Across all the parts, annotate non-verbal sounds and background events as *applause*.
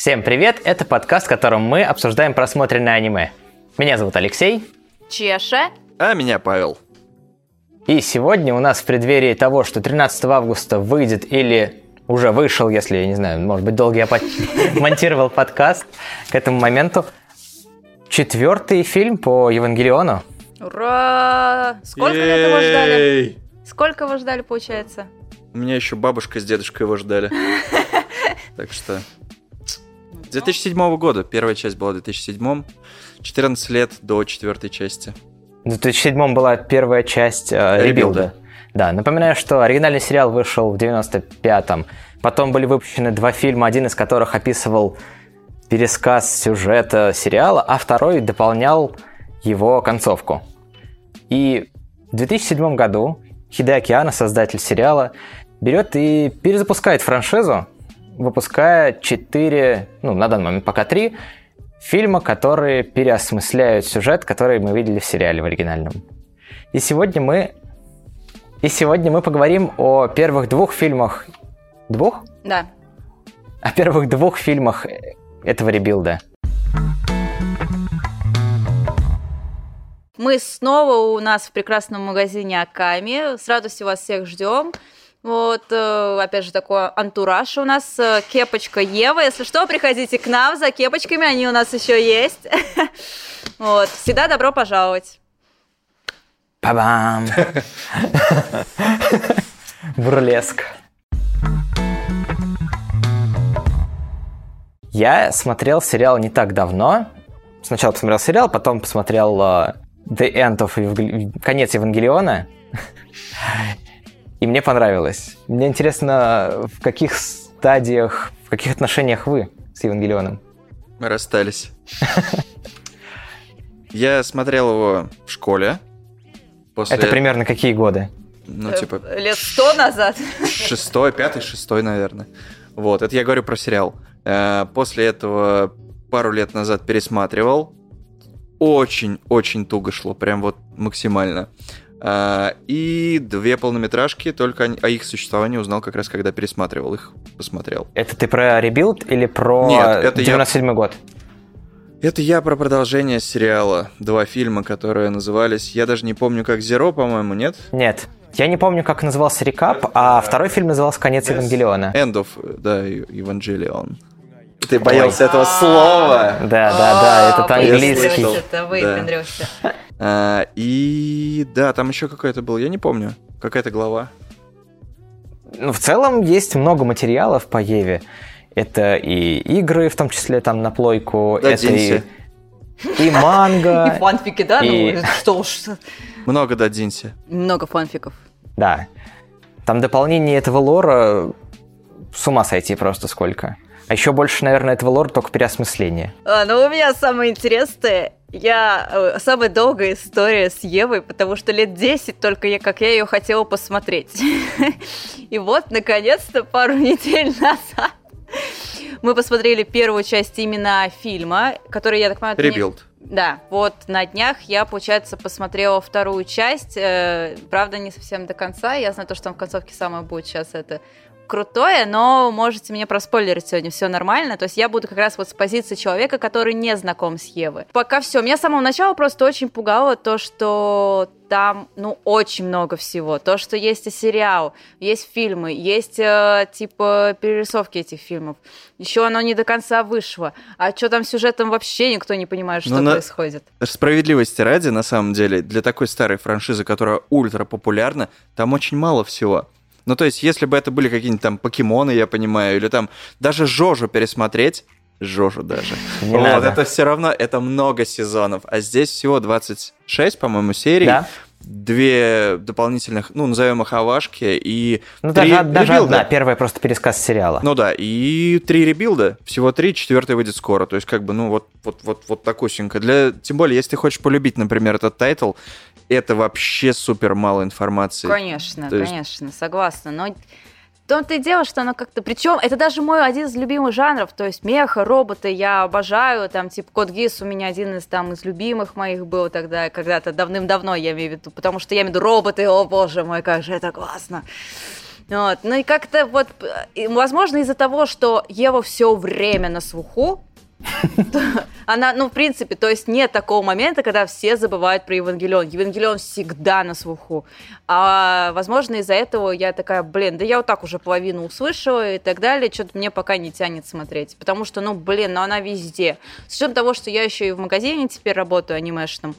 Всем привет! Это подкаст, в котором мы обсуждаем просмотренное аниме. Меня зовут Алексей. Чеша. А меня Павел. И сегодня у нас в преддверии того, что 13 августа выйдет или уже вышел, если, я не знаю, может быть, долго я *laughs* монтировал подкаст к этому моменту, четвертый фильм по Евангелиону. Ура! Сколько лет его ждали? Сколько его ждали, получается? У меня еще бабушка с дедушкой его ждали. *laughs* Так что... 2007 года. Первая часть была в 2007. 14 лет до четвертой части. В 2007 была первая часть э, ребилда. Да, напоминаю, что оригинальный сериал вышел в 95-м. Потом были выпущены два фильма, один из которых описывал пересказ сюжета сериала, а второй дополнял его концовку. И в 2007 году Хидеаки Анна, создатель сериала, берет и перезапускает франшизу, выпуская четыре, ну, на данный момент пока три, фильма, которые переосмысляют сюжет, который мы видели в сериале в оригинальном. И сегодня мы и сегодня мы поговорим о первых двух фильмах. Двух? Да. О первых двух фильмах этого ребилда. Мы снова у нас в прекрасном магазине Аками. С радостью вас всех ждем. Вот, э, опять же, такой антураж у нас. Э, кепочка Ева. Если что, приходите к нам за кепочками, они у нас еще есть. *laughs* Вот, всегда добро пожаловать. Па-бам! *laughs* Бурлеск. Я смотрел сериал не так давно. Сначала посмотрел сериал, потом посмотрел uh, The End of конец Евангелиона. *laughs* И мне понравилось. Мне интересно, в каких стадиях, в каких отношениях вы с Евангелионом? Мы расстались. *laughs* Я смотрел его в школе. После... Это примерно какие годы? Ну, типа... Лет сто назад. *laughs* Шестой, пятый, шестой, наверное. Вот, это я говорю про сериал. Э, после этого пару лет назад пересматривал. Очень-очень туго шло, прям вот максимально. А, и две полнометражки, только о их существовании узнал как раз, когда пересматривал их, посмотрел. Это ты про ребилд или про Нет, это 97 я... год? Это я про продолжение сериала. Два фильма, которые назывались... Я даже не помню, как «Зеро», по-моему, нет? Нет. Я не помню, как назывался «Рекап», а второй фильм назывался «Конец yes. Евангелиона». «End of», да, «Евангелион». Ты боялся Ой. этого слова. Да, да, да, это английский. Это выпендрился. А, и да, там еще какой-то был, я не помню, какая-то глава. Ну, в целом есть много материалов по Еве. Это и игры, в том числе там на плойку, да, это и, и манга. *laughs* И фанфики, да? И... Ну, что уж. Много, да, Динси. Много фанфиков. Да. Там дополнение этого лора с ума сойти просто сколько. А еще больше, наверное, этого лора только переосмысление. А, ну, у меня самое интересное я э, самая долгая история с Евой, потому что лет 10 только я, как я ее хотела посмотреть. *laughs* И вот, наконец-то, пару недель *laughs* назад мы посмотрели первую часть именно фильма, который, я так понимаю... Ребилд. Не... Да, вот на днях я, получается, посмотрела вторую часть, э, правда, не совсем до конца, я знаю то, что там в концовке самое будет сейчас это крутое, но можете мне проспойлерить сегодня, все нормально. То есть я буду как раз вот с позиции человека, который не знаком с Евой. Пока все. Меня с самого начала просто очень пугало то, что там, ну, очень много всего. То, что есть и сериал, есть фильмы, есть, э, типа, перерисовки этих фильмов. Еще оно не до конца вышло. А что там сюжетом вообще никто не понимает, что Но происходит. Справедливости ради, на самом деле, для такой старой франшизы, которая ультра популярна, там очень мало всего. Ну, то есть, если бы это были какие-нибудь там покемоны, я понимаю, или там даже Жожу пересмотреть, Жожу даже. Не вот, надо. это все равно, это много сезонов. А здесь всего 26, по-моему, серий. Да две дополнительных, ну, назовем их овашки и ну, три даже, даже одна, первая просто пересказ сериала. Ну да, и три ребилда, всего три, четвертый выйдет скоро, то есть как бы, ну, вот, вот, вот, вот такусенько. Для, тем более, если ты хочешь полюбить, например, этот тайтл, это вообще супер мало информации. Конечно, то конечно, есть... согласна, но том-то и дело, что оно как-то... Причем это даже мой один из любимых жанров, то есть меха, роботы я обожаю, там типа Код Гиас у меня один из там из любимых моих был тогда, когда-то давным-давно, я имею в виду, потому что я имею в виду роботы, о боже мой, как же это классно. Вот. Ну и как-то вот, э, возможно, из-за того, что Ева все время на слуху, *laughs* она, ну, в принципе, то есть нет такого момента, когда все забывают про Евангелион. Евангелион всегда на слуху. А, возможно, из-за этого я такая, блин, да я вот так уже половину услышала и так далее, что-то мне пока не тянет смотреть. Потому что, ну, блин, ну она везде. С учетом того, что я еще и в магазине теперь работаю анимешном,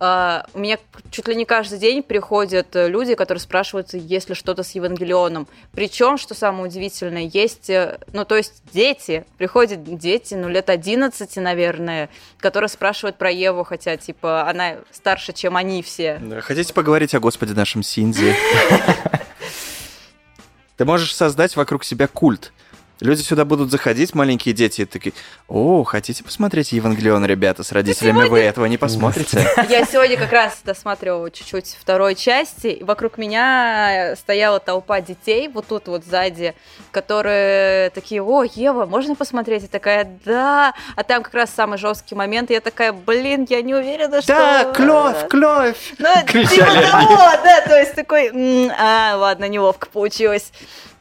Uh, у меня чуть ли не каждый день приходят э, люди, которые спрашивают, есть ли что-то с Евангелионом. Причем, что самое удивительное, есть, э, ну, то есть дети, приходят дети, ну, лет 11, наверное, которые спрашивают про Еву, хотя, типа, она старше, чем они все. Хотите поговорить о Господе нашем Синди? *laughs* Ты можешь создать вокруг себя культ. Люди сюда будут заходить, маленькие дети, и такие, о, хотите посмотреть Евангелион, ребята, с родителями? Сегодня... Вы этого не посмотрите? *laughs* Я сегодня как раз досматривала чуть-чуть второй части, и вокруг меня стояла толпа детей, вот тут вот сзади, которые такие, о, Ева, можно посмотреть? И такая, да. А там как раз самый жесткий момент, и я такая, блин, я не уверена, что... Да, клёв, клёв! Ну, типа того, да, то есть такой, а, ладно, неловко получилось.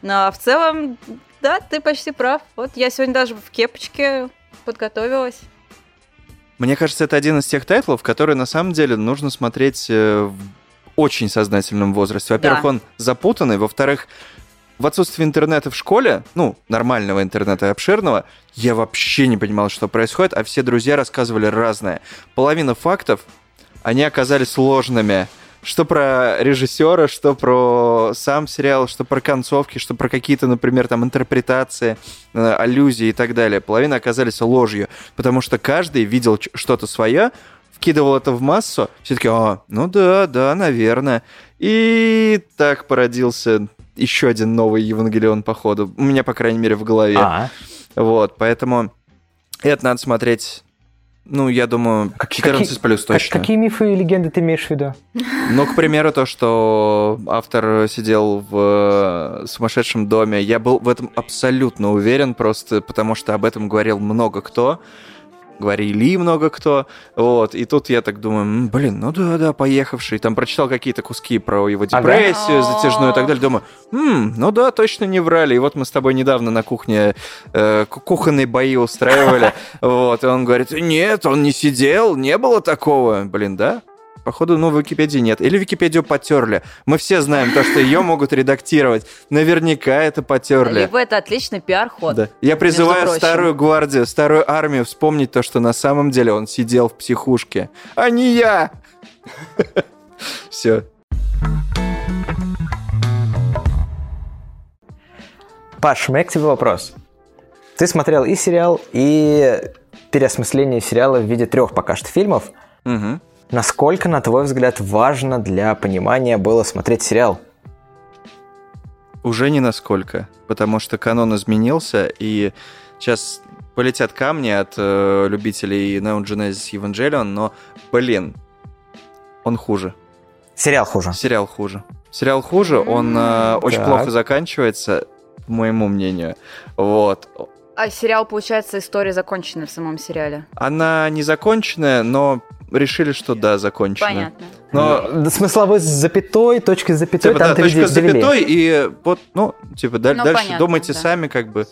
Но в целом, да, ты почти прав. Вот я сегодня даже в кепочке подготовилась. Мне кажется, это один из тех тайтлов, которые на самом деле нужно смотреть э, в очень сознательном возрасте. Во-первых, да. он запутанный, во-вторых, в отсутствии интернета в школе, ну, нормального интернета обширного, я вообще не понимал, что происходит, а все друзья рассказывали разное. Половина фактов, они оказались сложными что про режиссера, что про сам сериал, что про концовки, что про какие-то, например, там интерпретации, э, аллюзии и так далее. Половина оказались ложью, потому что каждый видел что-то свое, вкидывал это в массу, все таки а, ну да, да, наверное. И так породился еще один новый Евангелион, походу. У меня, по крайней мере, в голове. А-а. Вот, поэтому это надо смотреть ну, я думаю, 14 какие, плюс точно. Как, какие мифы и легенды ты имеешь в виду? Ну, к примеру, то, что автор сидел в э, сумасшедшем доме. Я был в этом абсолютно уверен, просто потому что об этом говорил много кто говорили много кто, вот, и тут я так думаю, блин, ну да-да, поехавший, там прочитал какие-то куски про его депрессию, ага. затяжную и так далее, думаю, М, ну да, точно не врали, и вот мы с тобой недавно на кухне э, кухонные бои устраивали, *laughs* вот, и он говорит, нет, он не сидел, не было такого, блин, да? Походу, ну, в Википедии нет. Или Википедию потерли. Мы все знаем то, что ее могут редактировать. Наверняка это потерли. Либо это отличный пиар-ход. Да. Я призываю старую гвардию, старую армию вспомнить то, что на самом деле он сидел в психушке, а не я. Все. Паш, у меня к тебе вопрос. Ты смотрел и сериал, и переосмысление сериала в виде трех пока что фильмов. Угу. Насколько, на твой взгляд, важно для понимания было смотреть сериал? Уже не насколько, потому что канон изменился, и сейчас полетят камни от э, любителей Neon Genesis Evangelion, но, блин, он хуже. Сериал хуже. Сериал хуже. Сериал хуже, он э, очень плохо заканчивается, по моему мнению. Вот. А сериал, получается, история закончена в самом сериале? Она не законченная, но решили, что да, закончено. Понятно. Но смысловой с запятой, точкой с запятой, типа, там да, точка с запятой, и вот, ну, типа, ну, дальше понятно, думайте да. сами, как бы,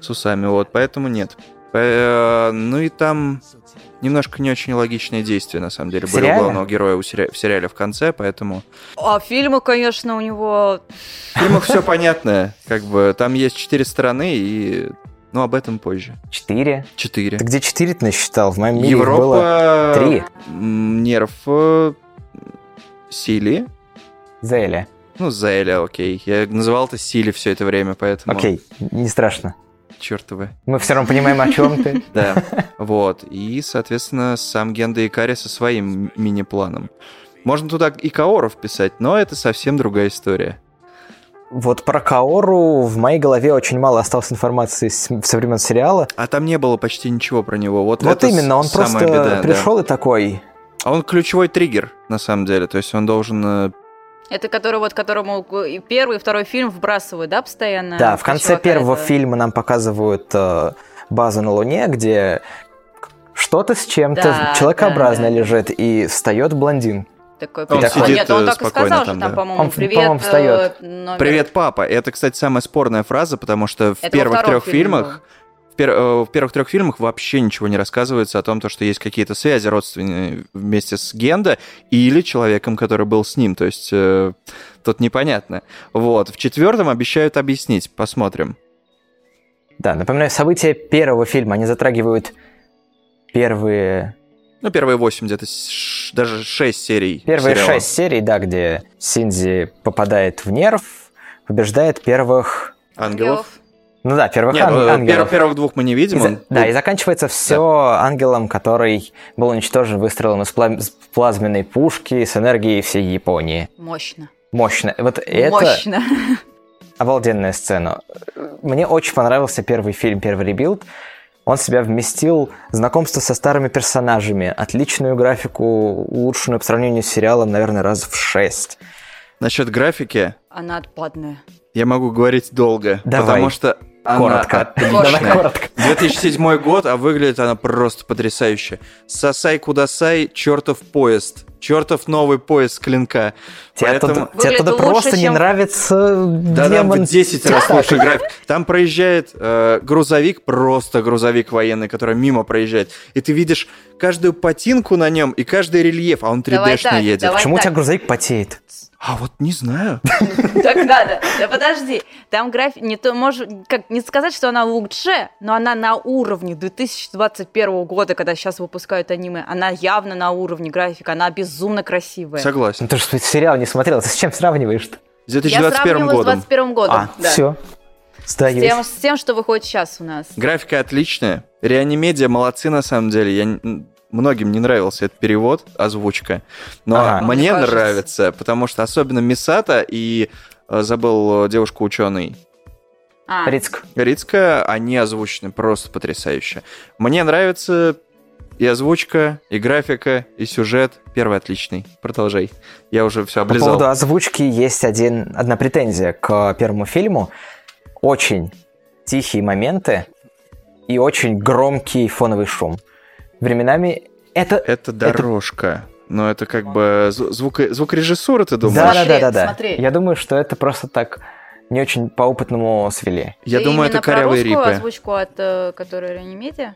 с усами, вот, поэтому нет. Э, ну и там немножко не очень логичные действия, на самом деле, были у главного героя в сериале в конце, поэтому... А фильмы, конечно, у него... В фильмах все понятное, как бы, там есть четыре стороны, и но об этом позже. Четыре? Четыре. Ты где четыре ты насчитал? В моем мире Европа... было три. Нерв... Э, Сили. Зеля. Ну, Зеля, окей. Я называл это Сили все это время, поэтому... Окей, не страшно. Чертовы. Мы все равно понимаем, о чем ты. *laughs* Да, вот. И, соответственно, сам Генда Икари со своим мини-планом. Можно туда и Каоров писать, но это совсем другая история. Вот про Каору в моей голове очень мало осталось информации со времен сериала. А там не было почти ничего про него. Вот, вот именно, он просто беда, пришел да. и такой. А он ключевой триггер, на самом деле. То есть он должен э, это который вот которому и первый, и второй фильм вбрасывают, да, постоянно? Да, в конце первого это... фильма нам показывают э, базу на Луне, где что-то с чем-то да, человекообразное да, да. лежит, и встает блондин. Такой Он прикол. сидит, Нет, он э, так и спокойно сказал там, же там, да. по-моему, Он, привет. по-моему, встает. э, номер». Привет, папа. Это, кстати, самая спорная фраза, потому что в Это первых трех фильмах в, пер- э, в первых трех фильмах вообще ничего не рассказывается о том, то, что есть какие-то связи родственные вместе с Генда или человеком, который был с ним. То есть э, тут непонятно. Вот. В четвертом обещают объяснить. Посмотрим. Да, напоминаю, события первого фильма, они затрагивают первые, Ну, первые восемь, где-то ш- даже шесть серий. первые сериала. шесть серий, да, где Синдзи попадает в нерв, побеждает первых... Ангелов. Ну да, первых Нет, ан- ну, ангелов. пер- первых двух мы не И видим. за- он- да, и заканчивается все ангелом, который был уничтожен выстрелом из пла- плазменной пушки с энергией всей Японии. Мощно. Мощно. Вот это Мощно. *laughs* обалденная сцена. Мне очень понравился первый фильм, первый ребилд. Он в себя вместил знакомство со старыми персонажами, отличную графику, улучшенную по сравнению с сериалом, наверное, раз в шесть. Насчет графики Она отпадная. я могу говорить долго, Давай. потому что она Коротко. отличная. Коротко. 2007 год, а выглядит она просто потрясающе. Сосай кудасай, чертов поезд. Чертов новый поезд клинка. Тебе Поэтому... тебе лучше, просто не чем- нравится Да, да, демон. в 10 раз лучше график. Там проезжает э, грузовик, просто грузовик военный, который мимо проезжает. И ты видишь каждую потинку на нем и каждый рельеф, а он 3D-шный Давай так, едет. давай. Почему у тебя грузовик потеет? А вот не знаю. *laughs* Так надо. Да подожди. Там график... Не то, может, как, не сказать, что она лучше, но она на уровне 2021 года, когда сейчас выпускают аниме. Она явно на уровне графика. Она безумно красивая. Согласен. Ну ты же сериал не смотрел, ты с чем сравниваешь-то? С Я 2021 сравниваю с годом. 2021 годом. А, да. все. С Сдаюсь. тем, с тем, что выходит сейчас у нас. Графика отличная. Реанимедиа молодцы на самом деле. Я многим не нравился этот перевод, озвучка. Но Ага. мне кажется. нравится, потому что особенно Мисата и э, забыл девушку-ученый А, Рицк. Рицка, они озвучены просто потрясающе. Мне нравится и озвучка, и графика, и сюжет. Первый отличный. Продолжай. Я уже все По облизал. поводу озвучки есть один, одна претензия к первому фильму. Очень тихие моменты и очень громкий фоновый шум. Временами это... Это дорожка. Но это как бы зву- звук, звукорежиссура, ты думаешь? Да, да, да, да, да. смотри. Я думаю, что это просто так не очень по-опытному свели. Я ты думаю, это корявые русскую рипы. озвучку от э, которой Реанимедиа?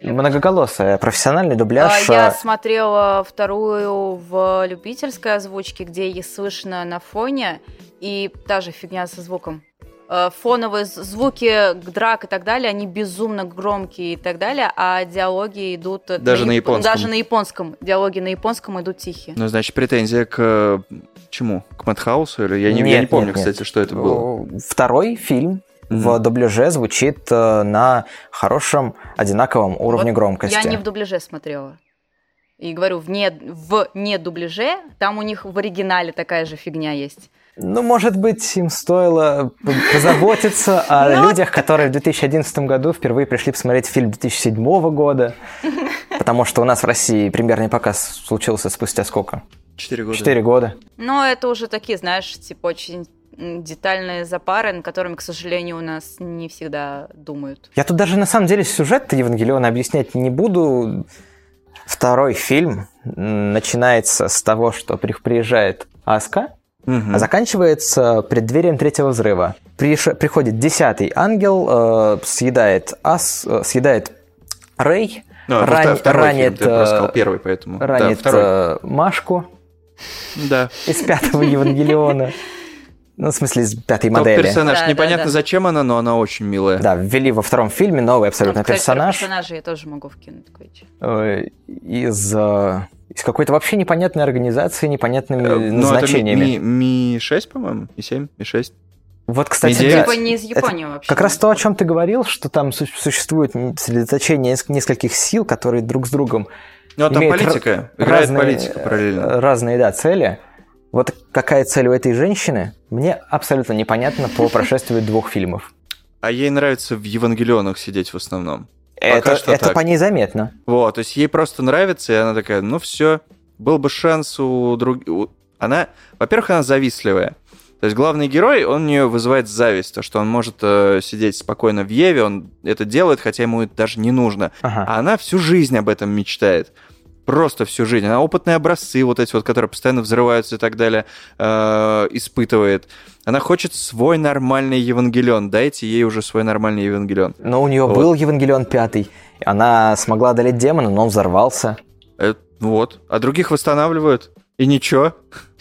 Многоголосая, профессиональный дубляж. А, Я смотрела вторую в любительской озвучке, где ей слышно на фоне, и та же фигня со звуком. Э, Фоновые звуки драк и так далее, они безумно громкие и так далее, а диалоги идут... Даже на яп- японском. Даже на японском. Диалоги на японском идут тихие. Ну, значит, претензия к э, чему? К Мэтхаусу? Или я не, я Нет, не помню, нет, нет. кстати, что это было. Второй фильм в дубляже звучит э, на хорошем одинаковом уровне Вот громкости. Я не в дубляже смотрела. И говорю, в не, в не дубляже, там у них в оригинале такая же фигня есть. Ну, может быть, им стоило позаботиться о *laughs* Ну, людях, которые в 2011 году впервые пришли посмотреть фильм 2007 года. *laughs* Потому что у нас в России премьерный показ случился спустя сколько? Четыре года. Четыре года. Но это уже такие, знаешь, типа очень детальные запары, над которыми, к сожалению, у нас не всегда думают. Я тут даже на самом деле сюжет Евангелиона объяснять не буду. Второй фильм начинается с того, что при- приезжает Аска, Мгм. а заканчивается преддверием третьего взрыва. Приш- Приходит десятый ангел, э, съедает Ас, э, съедает Рэй, Ну, это ран- второй ранит, фильм, ты сказал э, первый, поэтому. Да, ранит второй. э, Машку Да. из пятого Евангелиона. Ну, в смысле, из пятой Топ модели. персонаж. Да, Непонятно, да, да. зачем она, но она очень милая. Да, ввели во втором фильме новый абсолютно Ну, кстати, персонаж. персонажей я тоже могу вкинуть кое-что. э, из, э, из какой-то вообще непонятной организации, непонятными Э, ну, это назначениями. Ми, Ми, Ми 6, по-моему? Ми 7, Ми 6. Вот, кстати, да, Типа не из Японии вообще. как раз то, о чем ты говорил, что там су- существует сосредоточение неск- нескольких сил, которые друг с другом Ну, а там имеют политика. ра- Играет разные, политика параллельно. э, Разные, да, цели. Вот какая цель у этой женщины, мне абсолютно непонятно по *laughs* прошествию двух фильмов. А ей нравится в Евангелионах сидеть в основном. Пока Это, что это так. по ней заметно. Вот, то есть ей просто нравится, и она такая, ну все, был бы шанс у других... Она, во-первых, она завистливая. То есть главный герой, он у нее вызывает зависть, то, что он может э, сидеть спокойно в Еве, он это делает, хотя ему это даже не нужно. Ага. А она всю жизнь об этом мечтает. Просто всю жизнь. Она опытные образцы, вот эти вот, которые постоянно взрываются и так далее, э, испытывает. Она хочет свой нормальный Евангелион. Дайте ей уже свой нормальный Евангелион. Но у нее Вот. был Евангелион пятый. Она смогла одолеть демона, но он взорвался. Э, вот. А других восстанавливают. И ничего.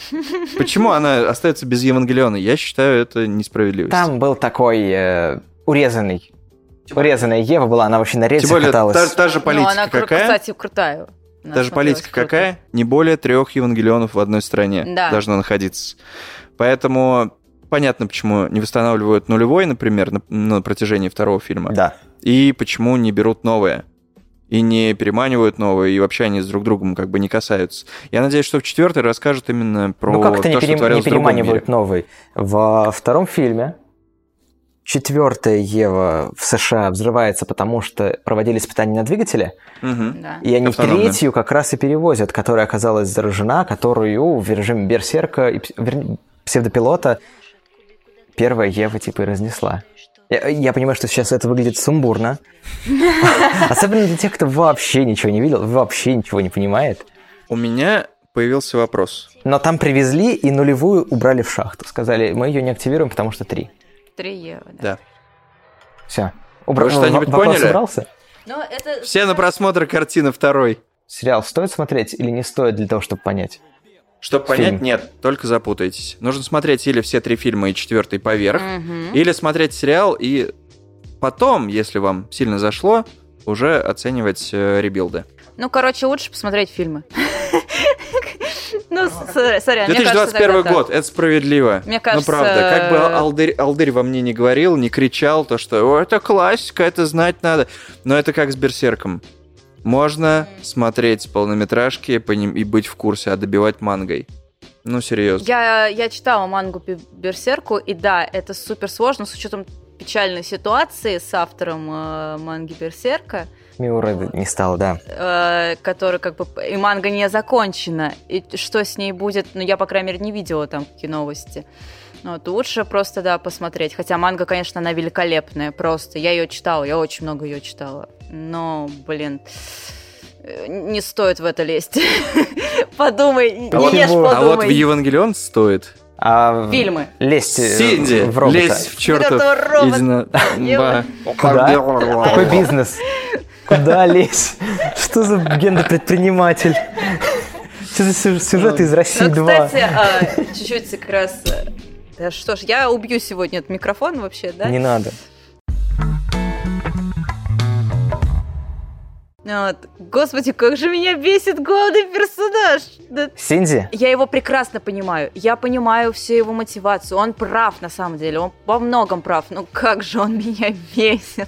*laughs* Почему она остается без Евангелиона? Я считаю, это несправедливость. Там был такой э, урезанный. Урезанная Ева была, она вообще на рельсе Тем более, та, каталась. та же Ну, политика она, кру- какая? кстати, крутая. Она Та же смотрелась политика круто. какая? Не более трех Евангелионов в одной стране Да. должно находиться. Поэтому понятно, почему не восстанавливают нулевой, например, на, на протяжении второго фильма. Да. И почему не берут новые. И не переманивают новые, и вообще они с друг другом как бы не касаются. Я надеюсь, что в четвертый расскажут именно про ну как-то то, не, что перем- не творилось в другом мире. переманивают новый. Во втором фильме четвертая Ева в США взрывается, потому что проводили испытания на двигателе. Да. и они Автономная. третью как раз и перевозят, которая оказалась заражена, которую в режиме берсерка и псевдопилота первая Ева типа и разнесла. Я, я понимаю, что сейчас это выглядит сумбурно. *laughs* Особенно для тех, кто вообще ничего не видел, вообще ничего не понимает. У меня появился вопрос. Но там привезли и нулевую убрали в шахту. Сказали, мы ее не активируем, потому что три. Три евро, да. Да. Все. Вы что-нибудь поняли? убрался? Но это... Все на просмотр картины второй. Сериал стоит смотреть или не стоит для того, чтобы понять? Чтобы понять, Фильм. нет, только запутаетесь. Нужно смотреть или все три фильма и четвертый поверх, Мгм. или смотреть сериал и потом, если вам сильно зашло, уже оценивать э, ребилды. Ну, короче, лучше посмотреть фильмы. *laughs* Ну, сорян, мне кажется, 2021 тогда так. год, это справедливо. Мне кажется, Ну, правда, как бы Алдырь, Алдырь во мне не говорил, не кричал, то, что «О, это классика, это знать надо. Но это как с Берсерком. Можно смотреть полнометражки по ним и быть в курсе, а добивать мангой. Ну, серьезно. Я, я читала мангу Бе- Берсерку, и да, это супер сложно с учетом печальной ситуации с автором э, манги Берсерка, Миура не стало, да. э, который как бы и манга не закончена, и что с ней будет, ну я по крайней мере не видела там какие новости. Вот, лучше просто, да, посмотреть. Хотя манга, конечно, она великолепная, просто. Я ее читала, я очень много ее читала. Но, блин, э, не стоит в это лезть. *laughs* Подумай, не А вот ешь, его- А вот в подумай. Евангелион стоит. А в- Фильмы. Лезть э, Синди, в робота. лезь в чертов едино-? Какой бизнес? Куда лезть? Что за гендер-предприниматель? Что за сю- сюжет из России Ну, 2? кстати, а, чуть-чуть как раз... э, Да что ж, я убью сегодня этот микрофон вообще, да? Не надо. Вот. Господи, как же меня бесит главный персонаж! Синди? Я его прекрасно понимаю. Я понимаю всю его мотивацию. Он прав, на самом деле. Он во многом прав. Ну как же он меня *laughs* бесит.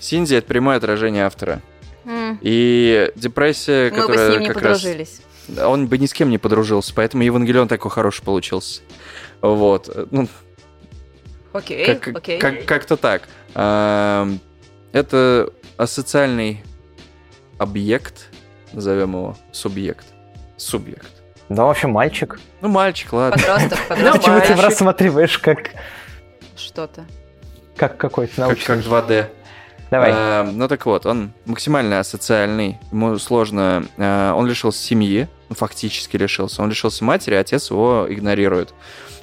Синди — это прямое отражение автора. М. И депрессия, Мы бы которая с ним не как раз-. Он бы ни с кем не подружился, поэтому Евангелион такой хороший получился. Вот. Ну, Окей, как, окей. как- как-то так. Это асоциальный объект, назовем его субъект. Субъект. Да, в общем, мальчик. Ну, мальчик, ладно. Подросток, *laughs* Ну, Почему ты подросток. рассматриваешь как, Что-то. как какой-то Как, научный? как 2D. Давай. Ам, ну так вот, он максимально асоциальный, ему сложно, а, он лишился семьи, ну, фактически лишился, он лишился матери, отец его игнорирует.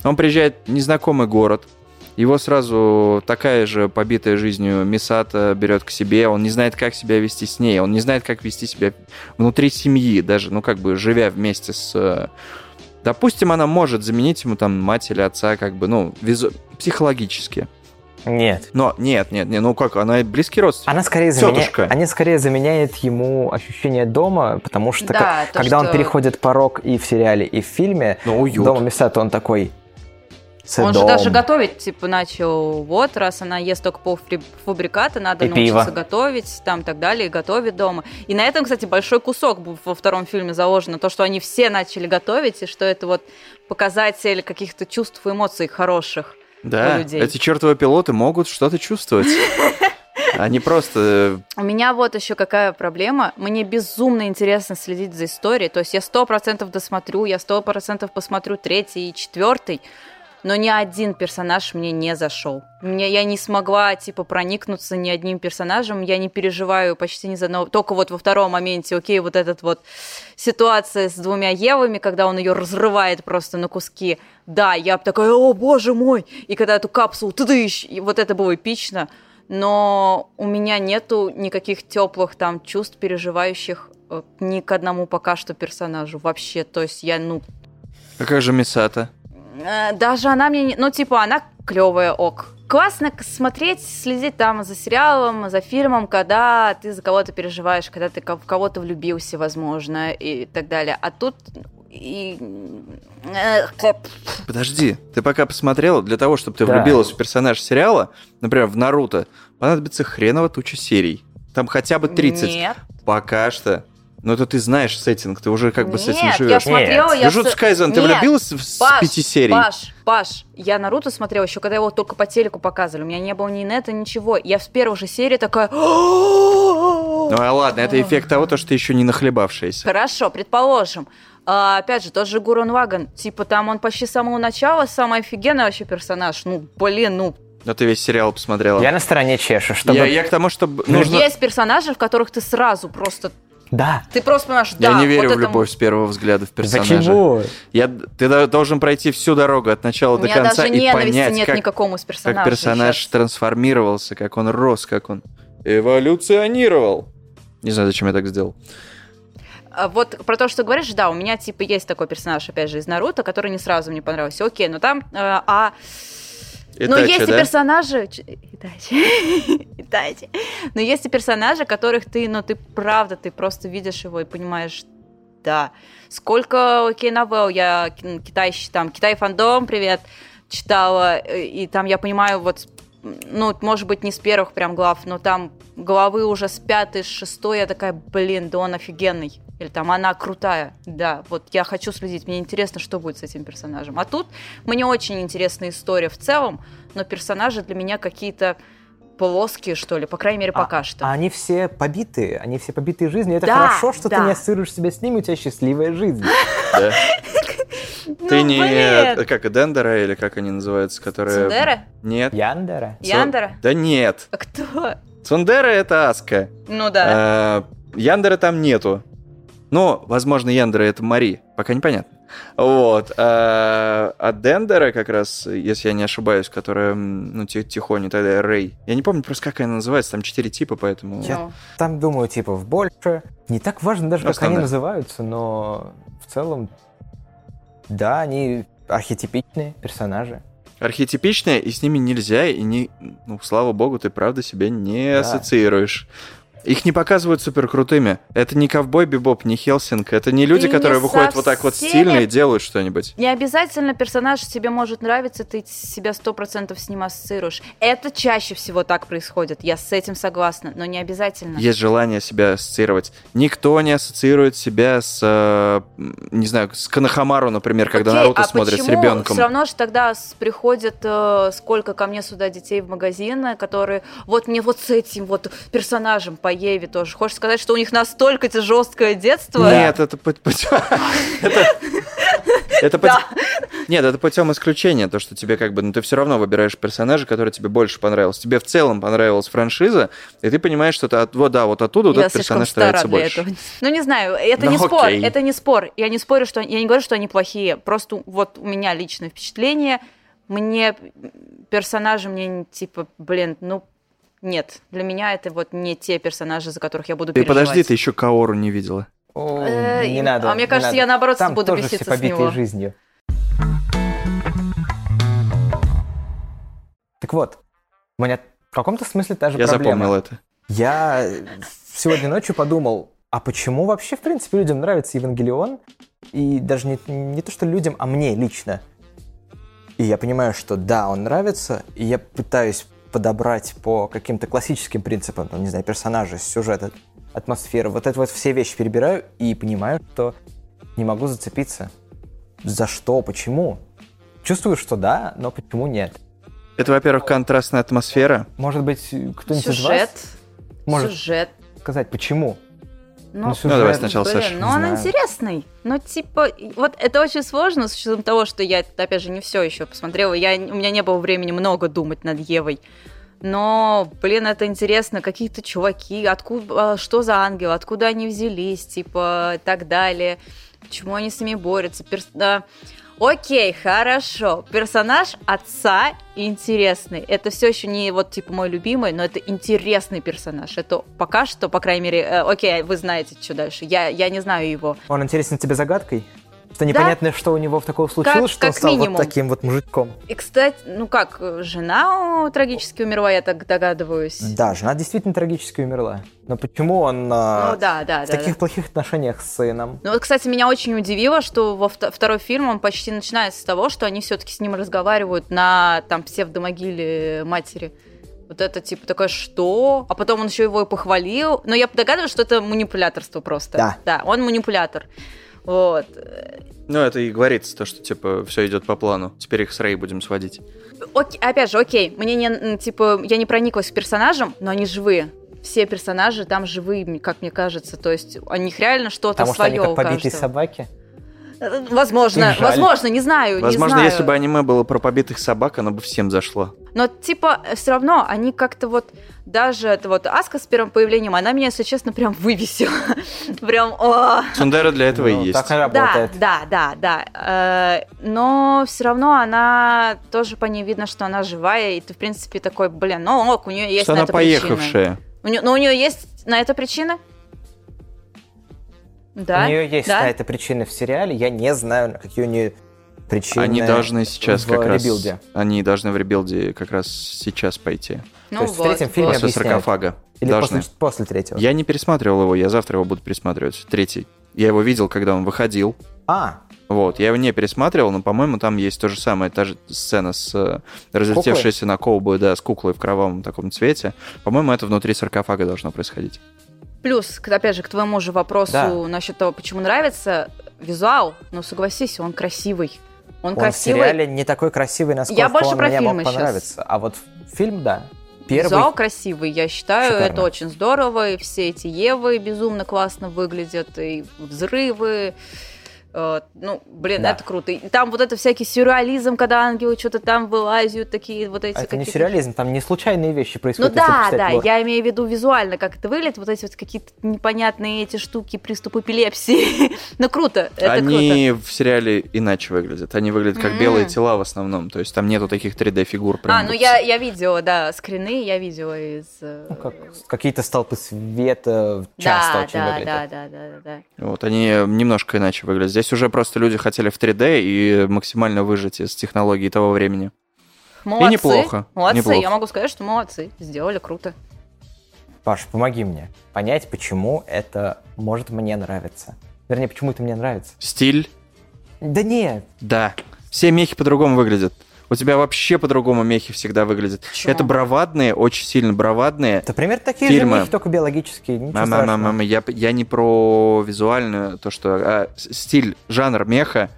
Он приезжает в незнакомый город, его сразу такая же побитая жизнью Мисата берет к себе, он не знает, как себя вести с ней, он не знает, как вести себя внутри семьи, даже, ну, как бы, живя вместе с... э, Допустим, она может заменить ему там мать или отца, как бы, ну, визу- психологически. Нет. Но нет, нет, нет, ну как, она близкий родственник. Она скорее, заменя... Тётушка. Она скорее заменяет ему ощущение дома, потому что Да, ка- то, когда он что- переходит порог и в сериале, и в фильме, Ну, уют. дома Мисато, он такой... Он же «Сэдом». даже готовить, типа, начал, вот, раз она ест только полуфабрикаты, надо И научиться пиво. готовить, там, так далее, и готовит дома. И на этом, кстати, большой кусок во втором фильме заложено, то, что они все начали готовить, и что это вот показатель каких-то чувств и эмоций хороших. Да, у людей. эти чертовы пилоты могут что-то чувствовать. *laughs* Они просто... У меня вот еще какая проблема. Мне безумно интересно следить за историей. То есть я сто процентов досмотрю, я сто процентов посмотрю третий и четвертый. Но ни один персонаж мне не зашел. Мне, я не смогла, типа, проникнуться ни одним персонажем, я не переживаю почти ни за одного. Только вот во втором моменте, окей, вот этот вот ситуация с двумя Евами, когда он ее разрывает просто на куски. Да, я такая, о, боже мой! И когда эту капсулу, ты и вот это было эпично. Но у меня нету никаких теплых там чувств, переживающих э, ни к одному пока что персонажу вообще. То есть я, ну... А как же Мисата? Э, даже она мне, не... ну типа, она клевая, ок. Классно смотреть, следить там за сериалом, за фильмом, когда ты за кого-то переживаешь, когда ты в кого-то влюбился, возможно, и так далее. А тут и... Э, Подожди, ты пока посмотрела, для того, чтобы ты Да. влюбилась в персонаж сериала, например, в Наруто, понадобится хреново туча серий. Там хотя бы 30. Нет. Пока что. Но это ты знаешь сеттинг, ты уже как бы с этим Нет, живешь. я смотрела, я... Джуджутсу с- Кайзен, ты Нет, влюбилась в Паш, пяти серий? Паш, Паш, я Наруто смотрела еще, когда его только по телеку показывали. У меня не было ни нета, ничего. Я с первой же серии такая... Ну а ладно, это эффект того, то, что ты еще не нахлебавшаяся. Хорошо, предположим. А, опять же, тот же Гурон Ваган. Типа, там он почти с самого начала самый офигенный вообще персонаж. Ну, блин, ну... Но ты весь сериал посмотрела. Я на стороне чешу, чтобы... я, я к тому, чтобы нужно... Есть персонажи, в которых ты сразу просто... Да. Ты просто понимаешь, Я да, не верю вот в любовь с первого взгляда в персонажа. Почему? Я, ты до- должен пройти всю дорогу от начала У до меня конца даже и ненависти понять, нет как, никакому с как персонаж сейчас. трансформировался, как он рос, как он эволюционировал. Не знаю, зачем я так сделал. А Вот про то, что ты говоришь, да, у меня типа есть такой персонаж, опять же, из Наруто, который не сразу мне понравился. Окей, но там... э, а Но Итачи, есть и да? персонажи... Ч- Итачи. *laughs* Итачи. Но есть и персонажи, которых ты, ну, ты правда, ты просто видишь его и понимаешь, да. Сколько окей новелл я ки- Китай, там, Китай фандом, привет, читала, э, и там я понимаю, вот, ну, может быть, не с первых прям глав, но там главы уже с пятой, с шестой, я такая, блин, да он офигенный. Или там она крутая. Да, вот я хочу следить. Мне интересно, что будет с этим персонажем. А тут мне очень интересна история в целом, но персонажи для меня какие-то плоские, что ли, по крайней мере, пока что. А они все побитые, они все побитые жизнью. Это Да, хорошо, что да. ты не ассоциируешь себя с ними, у тебя счастливая жизнь. Да. *laughs* Ну, Ты не... Как, Дендера или как они называются, которые... Цундеры? Нет. Яндера. Яндера? Да нет. А кто? Цундера это Аска. Ну да. А, Яндера там нету. Но, возможно, Яндера это Мари. Пока непонятно. Вот. А, а Дендера как раз, если я не ошибаюсь, которая, ну, ти- тихоню, тогда Рэй. Я не помню просто, как она называется. Там четыре типа, поэтому... Я Ну. там думаю, типа, в больше. Не так важно даже, как Основная. они называются, но в целом, да, они архетипичные персонажи. Архетипичные, и с ними нельзя, и не... Ну, слава богу, ты правда себя не Да. ассоциируешь. Их не показывают супер крутыми. Это не ковбой Бибоп, не Хелсинг. Это не люди, И не которые выходят со вот так вот стильно и делают что-нибудь. Не обязательно персонаж тебе может нравиться, ты себя сто процентов с ним ассоциируешь. Это чаще всего так происходит, я с этим согласна, но не обязательно. Есть желание себя ассоциировать. Никто не ассоциирует себя с, э, не знаю, с Канахамару, например, когда Окей, Наруто а смотрит с ребенком. Все равно же тогда приходит э, сколько ко мне сюда детей в магазины, которые вот мне вот с этим вот персонажем по Еве тоже. Хочешь сказать, что у них настолько жесткое детство? Нет, это путем... это- Это пут- Да. Нет, это путем *laughs* исключения, то, что тебе как бы, ну, ты все равно выбираешь персонажа, который тебе больше понравился. Тебе в целом понравилась франшиза, и ты понимаешь, что ты от- вот, да, вот оттуда вот этот персонаж нравится больше. этого. Ну, не знаю, это Ну, не спор, это не спор. Я не спорю, что... Я не говорю, что они плохие. Просто вот у меня личное впечатление. Мне персонажи, мне типа, блин, ну, нет. Для меня это вот не те персонажи, за которых я буду Ты переживать. подожди, ты еще Каору не видела. О, Э, не надо. а мне не кажется, надо. я, наоборот, Там буду тоже беситься все с него. жизнью. Так вот, у меня в каком-то смысле та же Я проблема. запомнил это. Я сегодня ночью подумал, а почему вообще, в принципе, людям нравится Евангелион? И даже не, не то, что людям, а мне лично. И я понимаю, что да, он нравится, и я пытаюсь подобрать по каким-то классическим принципам, там, не знаю, персонажи, сюжет, атмосфера, вот это вот все вещи перебираю и понимаю, что не могу зацепиться. За что, почему? Чувствую, что да, но почему нет? Это, во-первых, контрастная атмосфера. Может быть, кто-нибудь из вас может Сюжет. сказать, почему? Ну, Ну, давай сначала, Блин, Саша. ну он знаю. интересный. Ну, типа, вот это очень сложно, с учетом того, что я, опять же, не все еще посмотрела. Я, у меня не было времени много думать над Евой. Но, блин, это интересно, какие-то чуваки, откуда, а, что за ангелы, откуда они взялись, типа, и так далее, почему они с ними борются. Перс- да. Окей, хорошо. Персонаж отца интересный. Это все еще не вот типа мой любимый, но это интересный персонаж. Это пока что, по крайней мере, э, окей, вы знаете, что дальше. Я, я не знаю его. Он интересен тебе загадкой? Что непонятно, что у него в такого случилось, что он как стал минимум. вот таким вот мужиком. И, кстати, ну как, жена трагически умерла, я так догадываюсь. Да, жена действительно трагически умерла. Но почему он Ну да, да, в да. таких да. плохих отношениях с сыном? Ну вот, кстати, меня очень удивило, что во вто- второй фильм он почти начинается с того, что они все-таки с ним разговаривают на там псевдомогиле матери. Вот это типа такое, что? А потом он еще его и похвалил. Но я догадываюсь, что это манипуляторство просто. Да. Да, он манипулятор. Вот. Ну, это и говорится, то, что, типа, все идет по плану. Теперь их с Рэй будем сводить. Окей, опять же, окей, мне не, типа, я не прониклась к персонажам, но они живые. Все персонажи там живые, как мне кажется. То есть у них реально что-то Потому что они свое как побитые каждого. собаки. Возможно, жаль. возможно, не знаю, не Возможно, знаю. если бы аниме было про побитых собак, оно бы всем зашло. Но типа все равно они как-то вот даже это вот Аска с первым появлением, она меня, если честно, прям вывесила. *laughs* Прям, о, Цундера для этого Ну, и есть. Так и да, работает. да, да, да. Э, Но все равно она тоже по ней видно, что она живая, и ты в принципе такой, блин, ну ок, у нее есть что на она это причина. поехавшая. У нее, но у нее есть на это причина? Да. У нее есть да? какая-то причина в сериале, я не знаю, какие у нее причины Они должны сейчас в как раз... ребилде. Они должны в ребилде как раз сейчас пойти. Ну То есть в вот, третьем фильме вот. После объясняют. саркофага. Или должны. после, после третьего. Я не пересматривал его, я завтра его буду пересматривать. Третий. Я его видел, когда он выходил. А, Вот, я его не пересматривал, но, по-моему, там есть то же самое, та же сцена с э, разлетевшейся на колбу, да, с куклой в кровавом таком цвете. По-моему, это внутри саркофага должно происходить. Плюс, опять же, к твоему же вопросу Да. насчет того, почему нравится визуал, ну согласись, он красивый. Он, он в красивый. сериале не такой красивый, насколько Я больше он про мне фильмы мог понравиться. А вот фильм, да. Первый, Визуал красивый, я считаю, Шикарно. это очень здорово, и все эти Евы безумно классно выглядят, и взрывы, ну, блин, Да. это круто. И там вот это всякий сюрреализм, когда ангелы что-то там вылазят, такие вот эти А это не сюрреализм, там не случайные вещи Ну происходят. если да, да, лор. я имею в виду визуально, как это выглядит, вот эти вот какие-то непонятные эти штуки, приступ эпилепсии. *laughs* ну круто, это круто. Они в сериале иначе выглядят. Они выглядят как М. белые тела в основном. То есть там нету таких 3D-фигур. прям А, ну я, я видела, да, скрины я видела из... э, Ну, как какие-то столпы света Да, часто очень да, выглядят. да, да, да, да, да. Вот, они немножко иначе выглядят. Здесь уже просто люди хотели в 3D и максимально выжить из технологий того времени. Молодцы. неплохо, Молодцы, неплохо. я могу сказать, что молодцы. Сделали круто. Паш, помоги мне понять, почему это может мне нравиться. Вернее, почему это мне нравится. Стиль, Да нет, да. Все мехи по-другому выглядят. У тебя вообще по-другому мехи всегда выглядят. Почему? Это бравадные, очень сильно бравадные. это примерно такие Фильмы. же мехи, только биологические. Ничего Мама, страшного. мама, мама, я, я не про визуальную, то, что... а, стиль, жанр меха,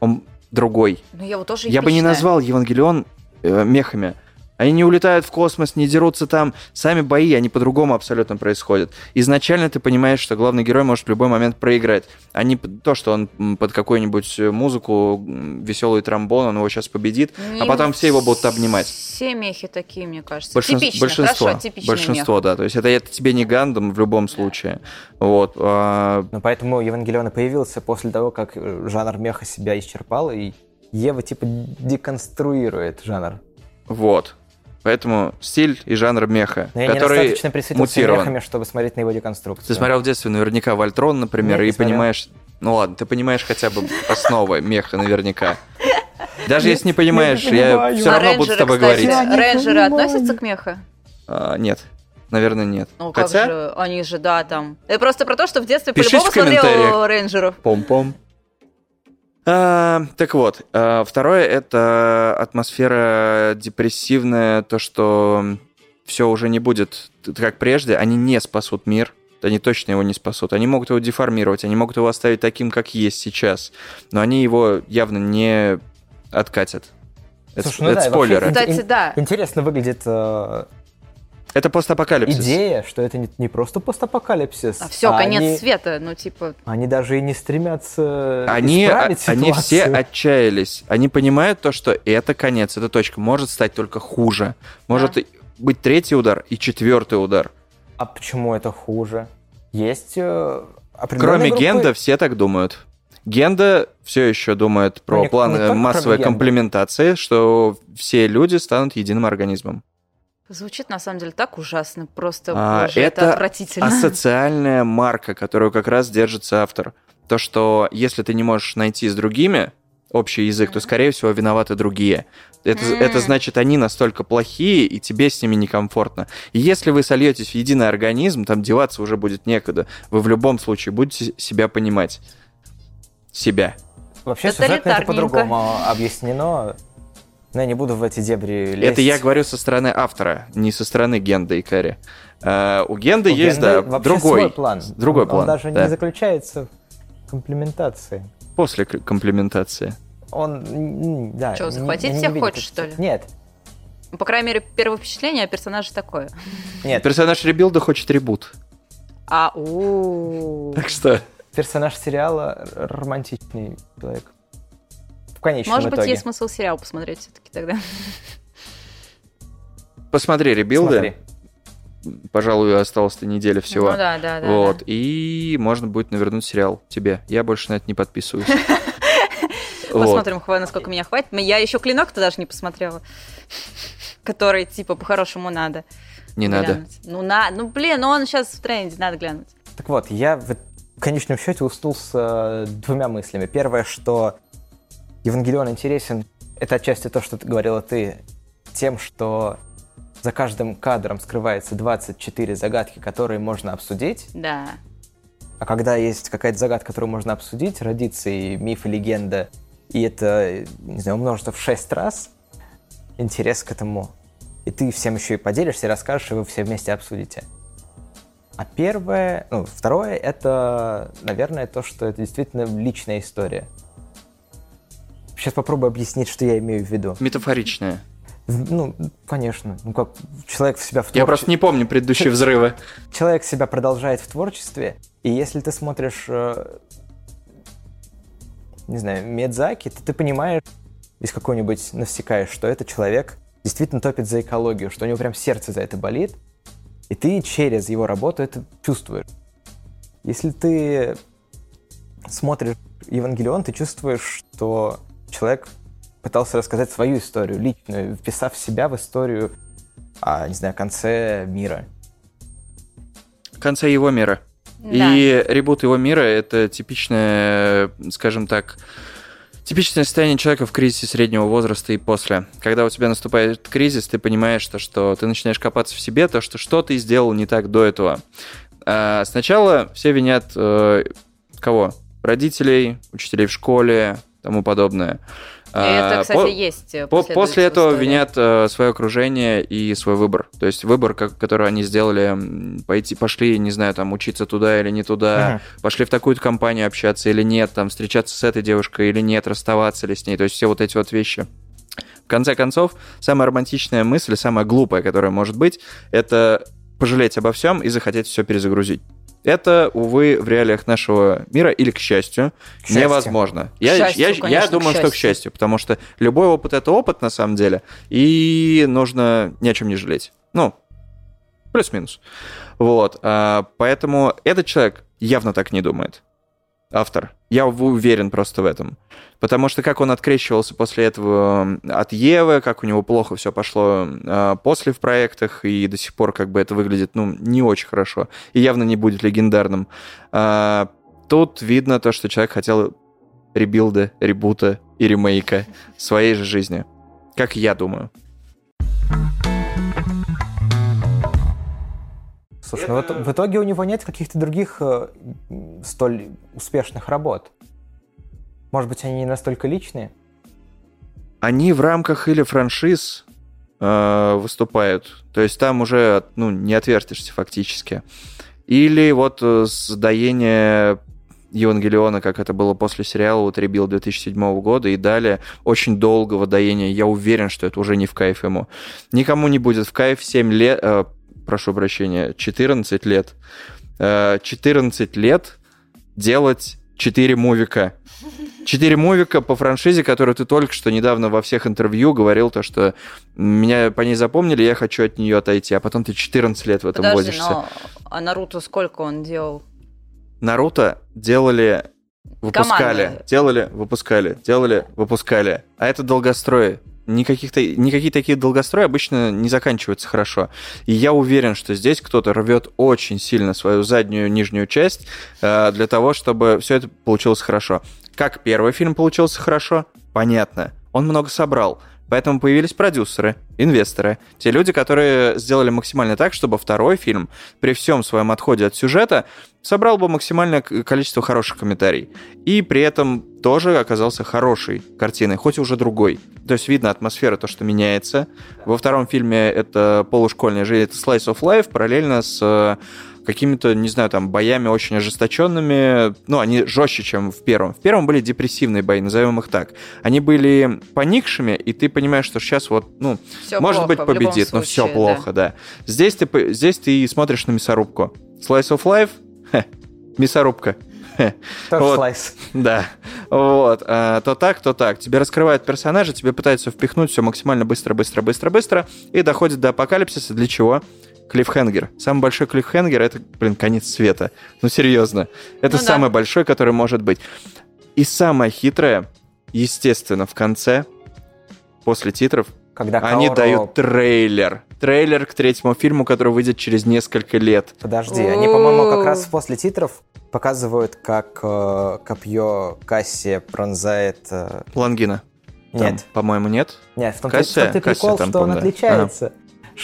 он другой. Ну, я его тоже Я бы не назвал Евангелион э, мехами. Они не улетают в космос, не дерутся там. Сами бои, они по-другому абсолютно происходят. Изначально ты понимаешь, что главный герой может в любой момент проиграть. А не то, что он под какую-нибудь э, музыку, веселый тромбон, он его сейчас победит, а Не потом все его будут обнимать. Все мехи такие, мне кажется. Большин- Типично, большинство, хорошо, большинство, да. То есть это, это тебе не Гандам в любом случае. Вот. а, Ну, поэтому Евангелион и появился после того, как э, жанр меха себя исчерпал, и Ева типа деконструирует жанр. вот. Поэтому стиль и жанр меха, Но я который недостаточно присытился мутирован. мехами, чтобы смотреть на его деконструкцию. Ты смотрел в детстве наверняка Вольтрон, например, Нет, не и смотрел. понимаешь... Ну ладно, ты понимаешь хотя бы основы меха наверняка. Даже если не понимаешь, я все А равно буду с тобой говорить. Рейнджеры относятся к меха? А, Нет, наверное, нет. Ну, как Хотя, же, они же, да, там. Это просто про то, что в детстве по-любому смотрел рейнджеров. пом-пом. А, так вот, а, второе это атмосфера депрессивная, то, что все уже не будет как прежде, они не спасут мир, они точно его не спасут. Они могут его деформировать, они могут его оставить таким, как есть сейчас, но они его явно не откатят. Это, Слушай, ну это да, вообще спойлеры. это- Кстати, да. Интересно выглядит э, Это постапокалипсис. Идея, что это не, не просто постапокалипсис. А все, конец они, света, ну типа... Они даже и не стремятся Они, исправить они ситуацию. все отчаялись. Они понимают то, что это конец, это точка. Может стать только хуже. Может Да. быть третий удар и четвертый удар. А почему это хуже? Есть э, Кроме группы- Генда, все так думают. Генда все еще думает про Ну, не- план массовой комплементации, что все люди станут единым организмом. Звучит на самом деле так ужасно, просто А, боже, это, это отвратительно. асоциальная марка, которую как раз держится автор. То, что если ты не можешь найти с другими общий язык, то, скорее всего, виноваты другие. Это, М. это значит, они настолько плохие, и тебе с ними некомфортно. И если вы сольетесь в единый организм, там деваться уже будет некуда. Вы в любом случае будете себя понимать. Себя. Вообще сюжетно это по-другому объяснено. Но я не буду в эти дебри лезть. Это я говорю со стороны автора, не со стороны Генда и Кари. А, у Генда У есть, Генда да, вообще другой, свой план. другой он, план. Он даже да. не заключается в комплементации. После к- комплементации. Он, да. Не- захватить не всех видит хочешь, что ли? Нет, По крайней мере, первое впечатление о персонаже такое. нет. Персонаж ребилда хочет ребут. А, у Так что... Персонаж сериала романтичный человек. Конечном Может быть, итоге. есть смысл сериал посмотреть все-таки тогда. Посмотри ребилды. Смотри. Пожалуй, осталось-то неделя всего. Ну да, да, да. вот. да. И можно будет навернуть сериал тебе. Я больше на это не подписываюсь. *laughs* Посмотрим, насколько меня хватит. Я еще клинок-то даже не посмотрела. Который, типа, по-хорошему надо. Не надо. Ну, на... ну, блин, ну он сейчас в тренде, надо глянуть. Так вот, я в в конечном счете уснул с э, двумя мыслями. Первое, что Евангелион интересен, это отчасти то, что ты говорила ты, тем, что за каждым кадром скрывается 24 загадки, которые можно обсудить. Да. А когда есть какая-то загадка, которую можно обсудить, родится и миф, и легенда, и это, не знаю, умножится в 6 раз, интерес к этому. И ты всем еще и поделишься, и расскажешь, и вы все вместе обсудите. А первое, ну, второе, это, наверное, то, что это действительно личная история. Сейчас попробую объяснить, что я имею в виду. Метафоричная. В- Ну, конечно. Ну, как человек в себя в Я творче- просто не помню предыдущие взрывы. человек себя продолжает в творчестве, и если ты смотришь, э, не знаю, Медзаки, то ты понимаешь из какой-нибудь навсекаешь, что этот человек действительно топит за экологию, что у него прям сердце за это болит, и ты через его работу это чувствуешь. Если ты смотришь Евангелион, ты чувствуешь, что человек пытался рассказать свою историю, личную, вписав себя в историю о, не знаю, конце мира. В конце его мира. И ребут его мира — это типичное, скажем так, типичное состояние человека в кризисе среднего возраста и после. Когда у тебя наступает кризис, ты понимаешь, то, что ты начинаешь копаться в себе, то, что что ты сделал не так до этого. А сначала все винят э, кого? Родителей, учителей в школе, тому подобное. Это, А, кстати, по- есть. э, по- после этого история. винят э, свое окружение и свой выбор. То есть выбор, как, который они сделали, пойти, пошли, не знаю, там, учиться туда или не туда, пошли в такую-то компанию общаться или нет, там, встречаться с этой девушкой или нет, расставаться ли с ней. То есть все вот эти вот вещи. В конце концов, самая романтичная мысль, самая глупая, которая может быть, это пожалеть обо всем и захотеть все перезагрузить. Это, увы, в реалиях нашего мира или, к счастью, К счастью. невозможно. Я, счастью, я, я конечно, к думаю, что к счастью. счастью, потому что любой опыт это опыт на самом деле, и нужно ни о чем не жалеть. Ну, плюс-минус. Вот. а, поэтому этот человек явно так не думает. Автор. Я уверен просто в этом. Потому что как он открещивался после этого от Евы, как у него плохо все пошло а, после в проектах, и до сих пор как бы это выглядит, ну, не очень хорошо, и явно не будет легендарным. А, тут видно то, что человек хотел ребилда, ребута и ремейка своей же жизни. Как я думаю. Слушай, ну вот в итоге у него нет каких-то других э, столь успешных работ. Может быть, они не настолько личные? Они в рамках или франшиз э, выступают, то есть там уже ну, не отвертишься фактически. Или вот э, с доения Евангелиона, как это было после сериала вот Ребил 2007 года и далее, очень долгого доения. Я уверен, что это уже не в кайф ему. Никому не будет в кайф 7 лет, прошу прощения, 14 лет. Э, 14 лет делать 4 мувика. 4 мувика по франшизе, которую ты только что недавно во всех интервью говорил, то, что меня по ней запомнили, я хочу от нее отойти, а потом ты 14 лет в этом Подожди, возишься. но а Наруто сколько он делал? Наруто делали, выпускали, Командные. делали, выпускали, делали, выпускали. А это долгострои. Никаких, никакие такие долгострои обычно не заканчиваются хорошо. И я уверен, что здесь кто-то рвет очень сильно свою заднюю нижнюю часть э, для того, чтобы все это получилось хорошо. Как первый фильм получился хорошо? Понятно. Он много собрал. Поэтому появились продюсеры, инвесторы, те люди, которые сделали максимально так, чтобы второй фильм при всем своем отходе от сюжета собрал бы максимальное количество хороших комментариев. И при этом тоже оказался хорошей картиной, хоть и уже другой. То есть видно атмосфера, то, что меняется. Во втором фильме это полушкольная жизнь, это Slice of Life, параллельно с э, какими-то, не знаю, там, боями очень ожесточенными. Ну, они жестче, чем в первом. В первом были депрессивные бои, назовем их так. Они были поникшими, и ты понимаешь, что сейчас вот, ну, Всё может плохо, быть, победит, но все случае, плохо, да. Здесь, ты, здесь ты смотришь на мясорубку. Slice of Life, мясорубка. Хе. Тоже Вот. слайс. Да, вот, а, то так, то так. Тебе раскрывают персонажа, тебе пытаются впихнуть все максимально быстро, быстро, быстро, быстро, и доходит до апокалипсиса. Для чего? Клиффхенгер. Самый большой клиффхенгер — это, блин, конец света. Ну, серьезно. Это Ну да. самый большой, который может быть. И самое хитрое, естественно, в конце, после титров, Когда они Каору- дают трейлер. Трейлер к третьему фильму, который выйдет через несколько лет. Подожди, они, по-моему, как раз после титров показывают, как э, копье Касси пронзает... э, Лангина. Там, Нет, По-моему, нет. нет, в том Кассия? том-то прикол, там, что он да. отличается.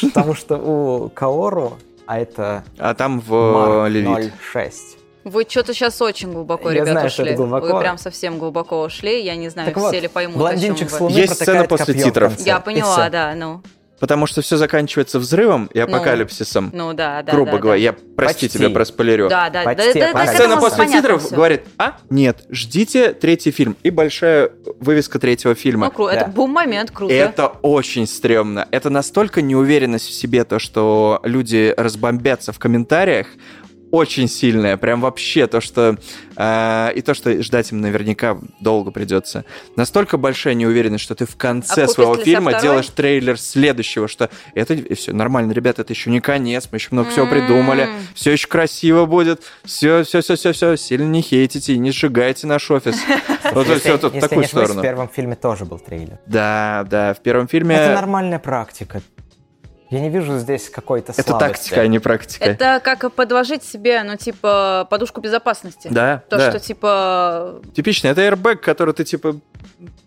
Потому что у Каору, а это А там в Левит. 06. Вы что-то сейчас очень глубоко, Я ребята, знаю, что ушли. это глубоко. Вы прям совсем глубоко ушли. Я не знаю, Так все вот, ли поймут, блондинчик о с чем вы. Есть сцена после титров. Я поняла, да, ну. Потому что все заканчивается взрывом и апокалипсисом. Ну да, да. грубо да, говоря, да. я прости Почти. тебя проспойлерю. Да, да, да, Почти да, да, Сцена после титров всё. говорит, а, нет, ждите третий фильм. И большая вывеска третьего фильма. Ну, круто. Это Да. бум-момент, круто. Это очень стрёмно. Это настолько неуверенность в себе, то, что люди разбомбятся в комментариях, очень сильная, прям вообще то, что э, и то, что ждать им наверняка долго придется. Настолько большая неуверенность, что ты в конце А своего фильма второй? делаешь трейлер следующего, что это все нормально, ребята, это еще не конец, мы еще много всего придумали, все еще красиво будет, все, все, все, все, все, сильно не хейтите и не сжигайте наш офис. *laughs* Вот все тут такую сторону. в первом фильме тоже был трейлер. Да, да, в первом фильме Это нормальная практика. Я не вижу здесь какой-то это слабости. тактика, а не практика. Это как подложить себе, ну, типа, подушку безопасности. Да, То, да. что, типа... Типично, это airbag, который ты типа...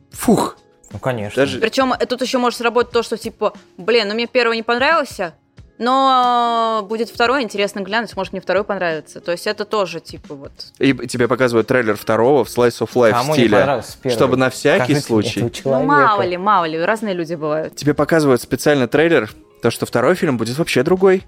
Фух. Ну, конечно. Даже- Причем тут еще может сработать то, что, типа, блин, ну, мне первый не понравился, но будет второй, интересно глянуть, может, мне второй понравится. То есть это тоже, типа, вот... И тебе показывают трейлер второго в Slice of Life Кому стиле. чтобы на всякий Скажите случай. Ну, мало ли, мало ли, разные люди бывают. Тебе показывают специально трейлер, то, что второй фильм будет вообще другой.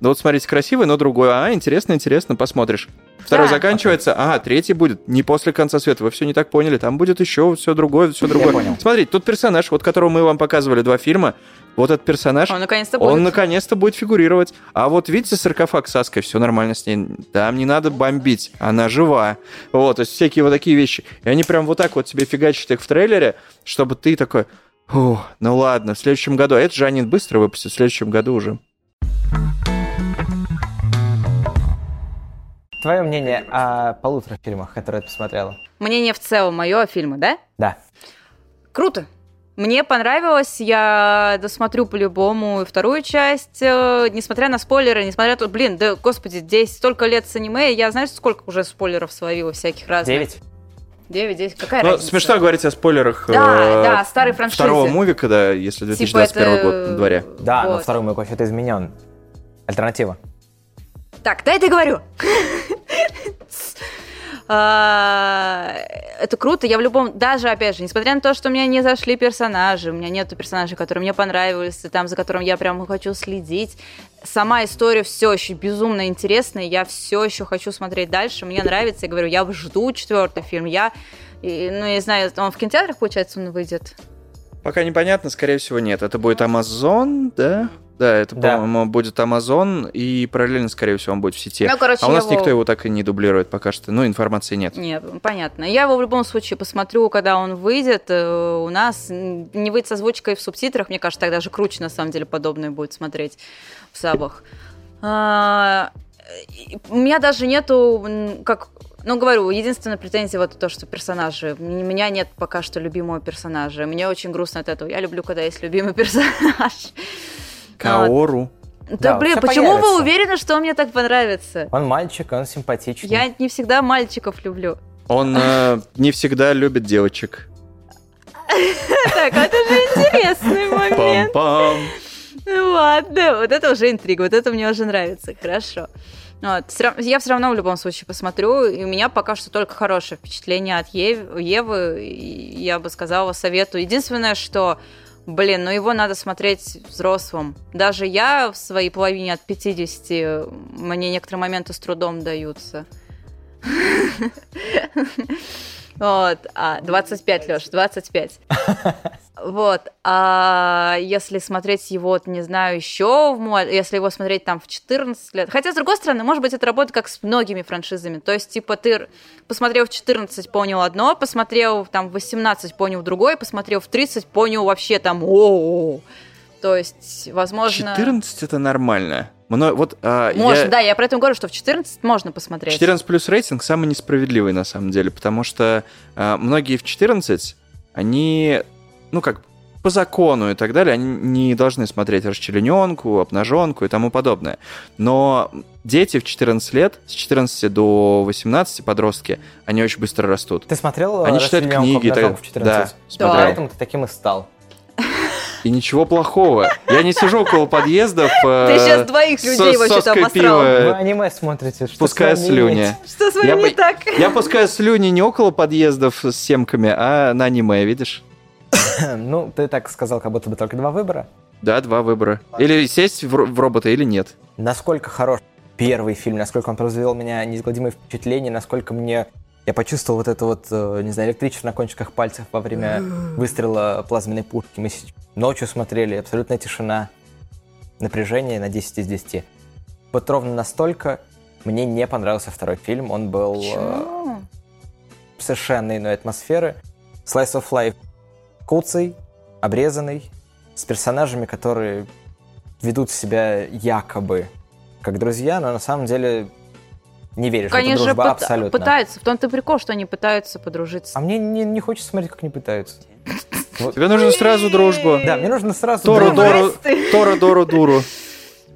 Ну вот смотрите, красивый, но другой. А, интересно, интересно, посмотришь. Второй Да. заканчивается, ага, третий будет не после конца света. Вы все не так поняли, там будет еще все другое, все другое. понял. Смотрите, тут персонаж, вот которого мы вам показывали два фильма, вот этот персонаж, Он наконец-то будет. Он наконец-то будет фигурировать. А вот видите, саркофаг с Аской, все нормально с ней. Там не надо бомбить, она жива. Вот, то есть всякие вот такие вещи. И они прям вот так вот тебе фигачат их в трейлере, чтобы ты такой, «Фу, ну ладно, в следующем году. А это же они быстро выпустят, в следующем году уже. Твое мнение о полутора фильмах, которые ты посмотрела? Мнение в целом мое о фильме, да? Да. Круто. Мне понравилось, я досмотрю по-любому вторую часть, э, несмотря на спойлеры, несмотря на... Блин, да, господи, здесь столько лет с аниме, я знаешь, сколько уже спойлеров словила всяких разных? Девять? Девять, десять, какая Ну, разница? смешно говорить о спойлерах Да, э, да, старой франшизы. второго мувика, да, если 2021 Типа это- год на дворе. Да, но Вот. второй мой вообще-то изменен. Альтернатива. Так, дай я говорю. А, Это круто, я в любом, даже, опять же, несмотря на то, что у меня не зашли персонажи, у меня нету персонажей, которые мне понравились, и там, за которым я прям хочу следить, сама история все еще безумно интересная, я все еще хочу смотреть дальше, мне нравится, я говорю, я жду четвертый фильм, я, и, ну, я не знаю, он в кинотеатрах, получается, он выйдет? Пока непонятно, скорее всего, нет. Это будет Amazon, да? Да, это, Да. по-моему, будет Amazon, и параллельно, скорее всего, он будет в сети. Ну, короче, а у нас его- никто его так и не дублирует пока что. Ну, информации нет. Не, понятно. Я его в любом случае посмотрю, когда он выйдет. Э, У нас не выйдет с озвучкой в субтитрах, мне кажется, тогда же круче, на самом деле, подобное будет смотреть в сабах. А, У меня даже нету, как, ну, говорю, единственная претензия вот то, что персонажи. У меня нет пока что любимого персонажа. Мне очень грустно от этого. Я люблю, когда есть любимый *laughs* персонаж. Каору. Да, Да, блин, почему вы появится. уверены, что он мне так понравится? Он мальчик, он симпатичный. Я не всегда мальчиков люблю. Он э, не всегда любит девочек. *laughs* Так, это же интересный момент. Пам-пам. Ну ладно, вот это уже интрига, вот это мне уже нравится, хорошо. Вот, я все равно в любом случае посмотрю, и у меня пока что только хорошее впечатление от Ев- Евы, я бы сказала, советую. Единственное, что, блин, ну его надо смотреть взрослым. Даже я в своей половине от 50, мне некоторые моменты с трудом даются. *laughs* Вот, а, 25, Леш, 25. Вот, а если смотреть его, вот, не знаю, еще, в мо- если его смотреть там в 14 лет, хотя, с другой стороны, может быть, это работает как с многими франшизами, то есть, типа, ты посмотрел в 14, понял одно, посмотрел там в 18, понял другое, посмотрел в 30, понял вообще там, о то есть, возможно... 14 это нормально. Мно- вот, а, Можно, я- да, я про это говорю, что в 14 можно посмотреть. 14 плюс рейтинг самый несправедливый на самом деле, потому что а, многие в 14, они, ну как, по закону и так далее, они не должны смотреть расчлененку, обнаженку и тому подобное. Но дети в 14 лет, с 14 до 18 подростки, они очень быстро растут. Ты смотрел Они э, читают «Расчленёнку книги, так- в 14? да, смотрел. Поэтому ты таким и стал. И ничего плохого. Я не сижу около подъездов. Ты сейчас двоих людей вообще там осрал. Вы аниме смотрите, что вами слюни. Что с вами не так? Я пускаю слюни не около подъездов с семками, а на аниме, видишь? *laughs* Ну, ты так сказал, как будто бы только два выбора. Да, два выбора. Или сесть в, в робота, или нет. Насколько хорош первый фильм, насколько он произвел меня неизгладимое впечатление, насколько мне... Я почувствовал вот это вот, э, не знаю, электричество на кончиках пальцев во время *gasps* выстрела плазменной пушки. Мы ночью смотрели, абсолютная тишина, напряжение на 10 из 10. Вот ровно настолько мне не понравился второй фильм. Он был э, совершенно иной атмосферы. Slice of Life куцый, обрезанный, с персонажами, которые ведут себя якобы как друзья, но на самом деле не веришь в эту Конечно, дружбу абсолютно. пытаются. В том-то и прикол, что они пытаются подружиться. А мне не, не хочется смотреть, как они пытаются. Вот. Тебе нужно сразу дружбу. Да, мне нужно сразу... Тору, дружбу. Дору. Тора, Дору, Дуру.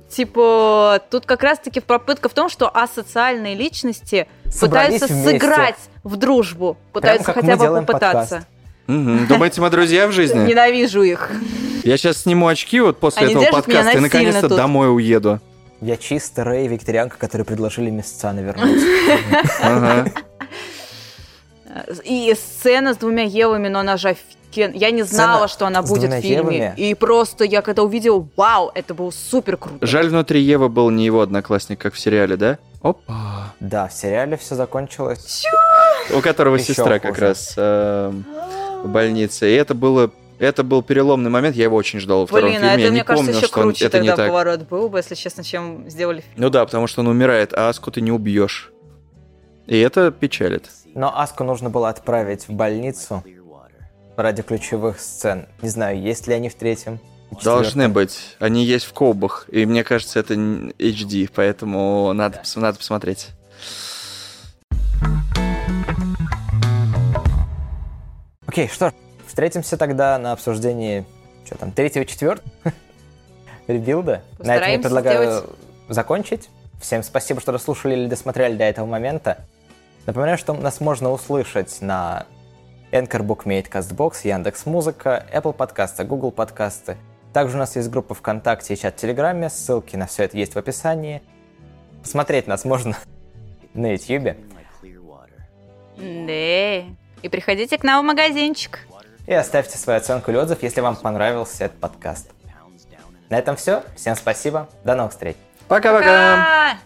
Типа, тут как раз-таки попытка в том, что асоциальные личности Собрались пытаются вместе. сыграть в дружбу. Пытаются хотя бы попытаться. Думаете, мы друзья в жизни? Ненавижу их. Я сейчас сниму очки вот после Они этого подкаста и наконец-то тут. домой уеду. Я чисто Рэй, вегетарианка, которые предложили месяца навернуть. Ага. *laughs* И сцена с двумя Евами, но она же Я не знала, что она будет в фильме. Евами? И просто я когда увидела, вау, это было супер круто. Жаль, внутри Ева был не его одноклассник, как в сериале, да? Опа. Да, в сериале все закончилось. У которого Ещё сестра как раз эм, в больнице. И это было... Это был переломный момент, я его очень ждал во втором Блин, фильме. а это, я не мне кажется, помню, еще что он- круче это не тогда так. поворот был бы, если честно, чем сделали фильм. Ну да, потому что он умирает, а Аску ты не убьешь. И это печалит. Но Аску нужно было отправить в больницу ради ключевых сцен. Не знаю, есть ли они в третьем. Должны быть. Они есть в колбах. И мне кажется, это не HD, поэтому надо, пос- надо посмотреть. Окей, что ж, встретимся тогда на обсуждении, что там, третьего, четвертого *laughs* ребилда. На этом я предлагаю сделать. закончить. Всем спасибо, что дослушали или досмотрели до этого момента. Напоминаю, что нас можно услышать на Anchor Bookmate, CastBox, Яндекс Музыка, Apple подкасты, Google подкасты. Также у нас есть группа ВКонтакте и чат в Телеграме. Ссылки на все это есть в описании. Посмотреть нас можно *laughs* на YouTube. Да. И приходите к нам в магазинчик. И оставьте свою оценку или отзыв, если вам понравился этот подкаст. На этом все. Всем спасибо. До новых встреч. Пока-пока! Пока!